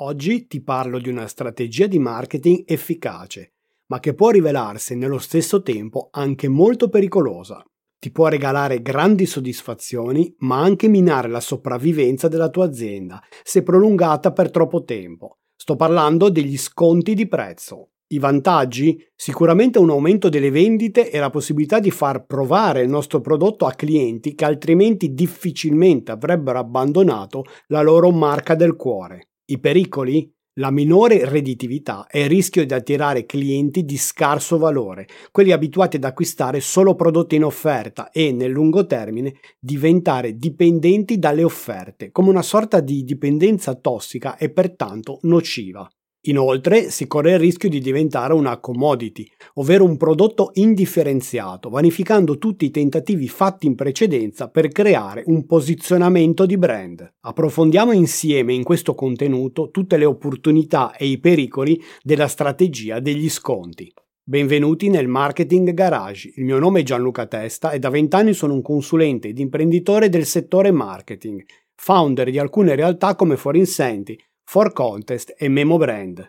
Oggi ti parlo di una strategia di marketing efficace, ma che può rivelarsi nello stesso tempo anche molto pericolosa. Ti può regalare grandi soddisfazioni, ma anche minare la sopravvivenza della tua azienda se prolungata per troppo tempo. Sto parlando degli sconti di prezzo. I vantaggi? Sicuramente un aumento delle vendite e la possibilità di far provare il nostro prodotto a clienti che altrimenti difficilmente avrebbero abbandonato la loro marca del cuore. I pericoli? La minore redditività e il rischio di attirare clienti di scarso valore, quelli abituati ad acquistare solo prodotti in offerta e, nel lungo termine, diventare dipendenti dalle offerte, come una sorta di dipendenza tossica e pertanto nociva. Inoltre si corre il rischio di diventare una commodity, ovvero un prodotto indifferenziato, vanificando tutti i tentativi fatti in precedenza per creare un posizionamento di brand. Approfondiamo insieme in questo contenuto tutte le opportunità e i pericoli della strategia degli sconti. Benvenuti nel Marketing Garage. Il mio nome è Gianluca Testa e da vent'anni sono un consulente ed imprenditore del settore marketing, founder di alcune realtà come Forinsenti, For Contest e Memo Brand.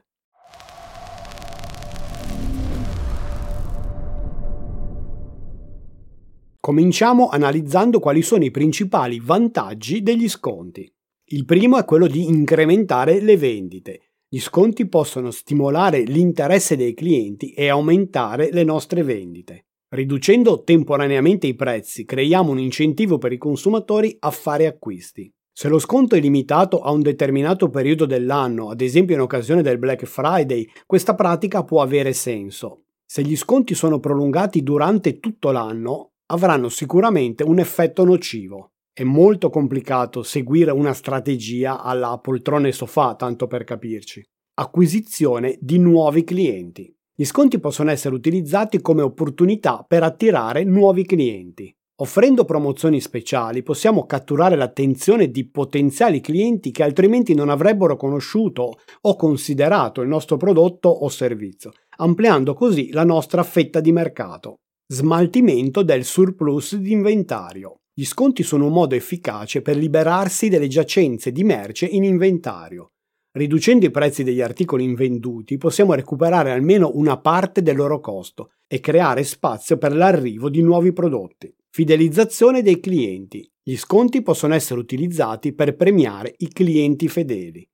Cominciamo analizzando quali sono i principali vantaggi degli sconti. Il primo è quello di incrementare le vendite. Gli sconti possono stimolare l'interesse dei clienti e aumentare le nostre vendite. Riducendo temporaneamente i prezzi, creiamo un incentivo per i consumatori a fare acquisti. Se lo sconto è limitato a un determinato periodo dell'anno, ad esempio in occasione del Black Friday, questa pratica può avere senso. Se gli sconti sono prolungati durante tutto l'anno, avranno sicuramente un effetto nocivo. È molto complicato seguire una strategia alla poltrone sofà, tanto per capirci. Acquisizione di nuovi clienti. Gli sconti possono essere utilizzati come opportunità per attirare nuovi clienti. Offrendo promozioni speciali possiamo catturare l'attenzione di potenziali clienti che altrimenti non avrebbero conosciuto o considerato il nostro prodotto o servizio, ampliando così la nostra fetta di mercato. Smaltimento del surplus di inventario. Gli sconti sono un modo efficace per liberarsi delle giacenze di merce in inventario. Riducendo i prezzi degli articoli invenduti possiamo recuperare almeno una parte del loro costo e creare spazio per l'arrivo di nuovi prodotti. Fidelizzazione dei clienti. Gli sconti possono essere utilizzati per premiare i clienti fedeli.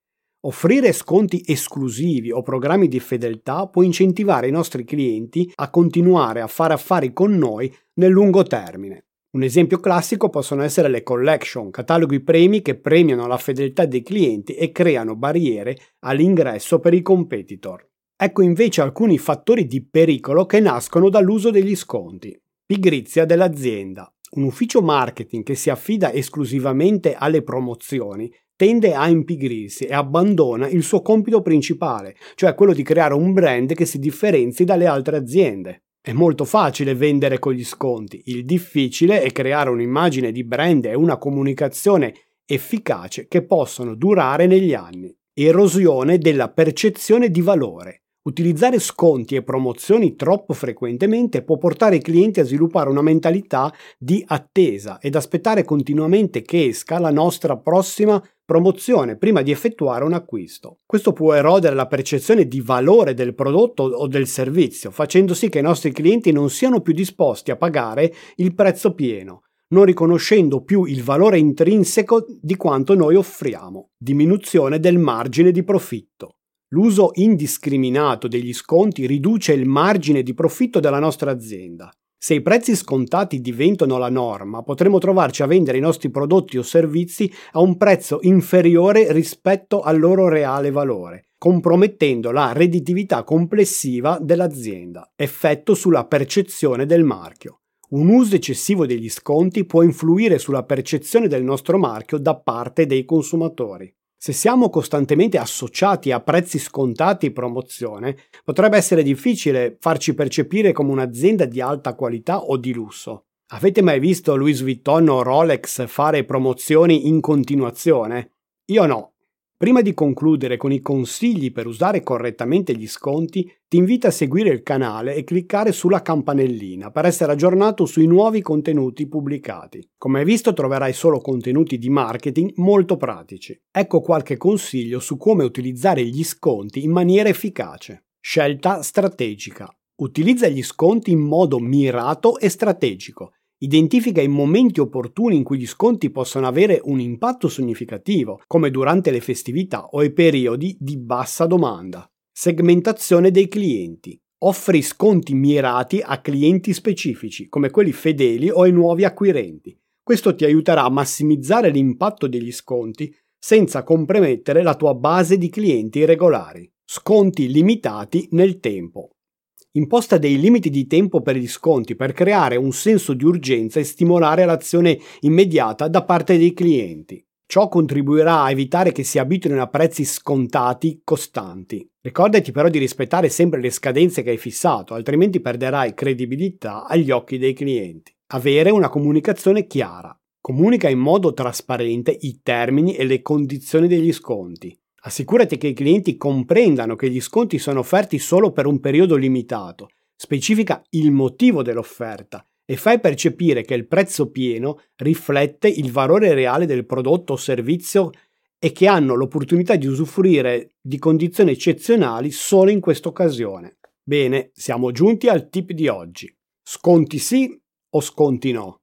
Offrire sconti esclusivi o programmi di fedeltà può incentivare i nostri clienti a continuare a fare affari con noi nel lungo termine. Un esempio classico possono essere le collection, cataloghi premi che premiano la fedeltà dei clienti e creano barriere all'ingresso per i competitor. Ecco invece alcuni fattori di pericolo che nascono dall'uso degli sconti. Pigrizia dell'azienda. Un ufficio marketing che si affida esclusivamente alle promozioni tende a impigrirsi e abbandona il suo compito principale, cioè quello di creare un brand che si differenzi dalle altre aziende. È molto facile vendere con gli sconti, il difficile è creare un'immagine di brand e una comunicazione efficace che possono durare negli anni. Erosione della percezione di valore. Utilizzare sconti e promozioni troppo frequentemente può portare i clienti a sviluppare una mentalità di attesa ed aspettare continuamente che esca la nostra prossima promozione prima di effettuare un acquisto. Questo può erodere la percezione di valore del prodotto o del servizio, facendo sì che i nostri clienti non siano più disposti a pagare il prezzo pieno, non riconoscendo più il valore intrinseco di quanto noi offriamo. Diminuzione del margine di profitto. L'uso indiscriminato degli sconti riduce il margine di profitto della nostra azienda. Se i prezzi scontati diventano la norma, potremo trovarci a vendere i nostri prodotti o servizi a un prezzo inferiore rispetto al loro reale valore, compromettendo la redditività complessiva dell'azienda, effetto sulla percezione del marchio. Un uso eccessivo degli sconti può influire sulla percezione del nostro marchio da parte dei consumatori. Se siamo costantemente associati a prezzi scontati e promozione, potrebbe essere difficile farci percepire come un'azienda di alta qualità o di lusso. Avete mai visto Louis Vuitton o Rolex fare promozioni in continuazione? Io no. Prima di concludere con i consigli per usare correttamente gli sconti, ti invito a seguire il canale e cliccare sulla campanellina per essere aggiornato sui nuovi contenuti pubblicati. Come hai visto troverai solo contenuti di marketing molto pratici. Ecco qualche consiglio su come utilizzare gli sconti in maniera efficace. Scelta strategica. Utilizza gli sconti in modo mirato e strategico Identifica i momenti opportuni in cui gli sconti possono avere un impatto significativo, come durante le festività o i periodi di bassa domanda. Segmentazione dei clienti. Offri sconti mirati a clienti specifici, come quelli fedeli o ai nuovi acquirenti. Questo ti aiuterà a massimizzare l'impatto degli sconti senza compromettere la tua base di clienti regolari. Sconti limitati nel tempo imposta dei limiti di tempo per gli sconti per creare un senso di urgenza e stimolare l'azione immediata da parte dei clienti. Ciò contribuirà a evitare che si abituino a prezzi scontati costanti. Ricordati però di rispettare sempre le scadenze che hai fissato, altrimenti perderai credibilità agli occhi dei clienti. Avere una comunicazione chiara. Comunica in modo trasparente i termini e le condizioni degli sconti. Assicurati che i clienti comprendano che gli sconti sono offerti solo per un periodo limitato. Specifica il motivo dell'offerta e fai percepire che il prezzo pieno riflette il valore reale del prodotto o servizio e che hanno l'opportunità di usufruire di condizioni eccezionali solo in questa occasione. Bene, siamo giunti al tip di oggi. Sconti sì o sconti no?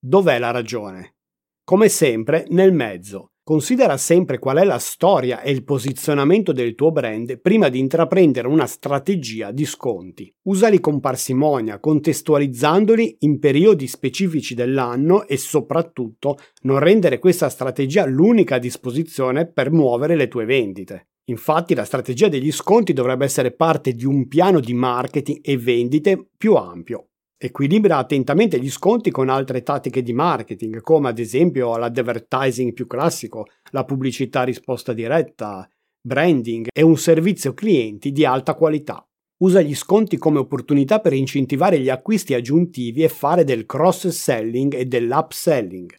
Dov'è la ragione? Come sempre, nel mezzo. Considera sempre qual è la storia e il posizionamento del tuo brand prima di intraprendere una strategia di sconti. Usali con parsimonia, contestualizzandoli in periodi specifici dell'anno e soprattutto non rendere questa strategia l'unica a disposizione per muovere le tue vendite. Infatti la strategia degli sconti dovrebbe essere parte di un piano di marketing e vendite più ampio, Equilibra attentamente gli sconti con altre tattiche di marketing, come ad esempio l'advertising più classico, la pubblicità a risposta diretta, branding e un servizio clienti di alta qualità. Usa gli sconti come opportunità per incentivare gli acquisti aggiuntivi e fare del cross-selling e dell'upselling.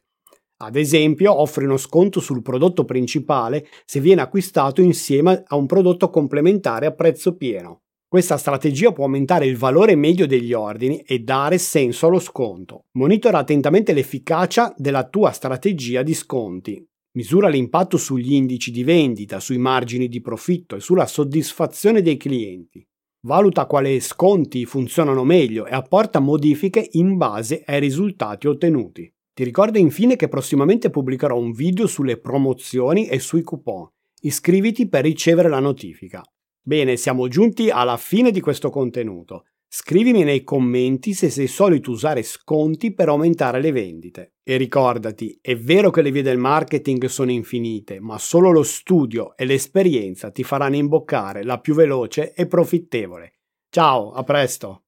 Ad esempio, offri uno sconto sul prodotto principale se viene acquistato insieme a un prodotto complementare a prezzo pieno. Questa strategia può aumentare il valore medio degli ordini e dare senso allo sconto. Monitora attentamente l'efficacia della tua strategia di sconti. Misura l'impatto sugli indici di vendita, sui margini di profitto e sulla soddisfazione dei clienti. Valuta quali sconti funzionano meglio e apporta modifiche in base ai risultati ottenuti. Ti ricordo infine che prossimamente pubblicherò un video sulle promozioni e sui coupon. Iscriviti per ricevere la notifica. Bene, siamo giunti alla fine di questo contenuto. Scrivimi nei commenti se sei solito usare sconti per aumentare le vendite. E ricordati, è vero che le vie del marketing sono infinite, ma solo lo studio e l'esperienza ti faranno imboccare la più veloce e profittevole. Ciao, a presto!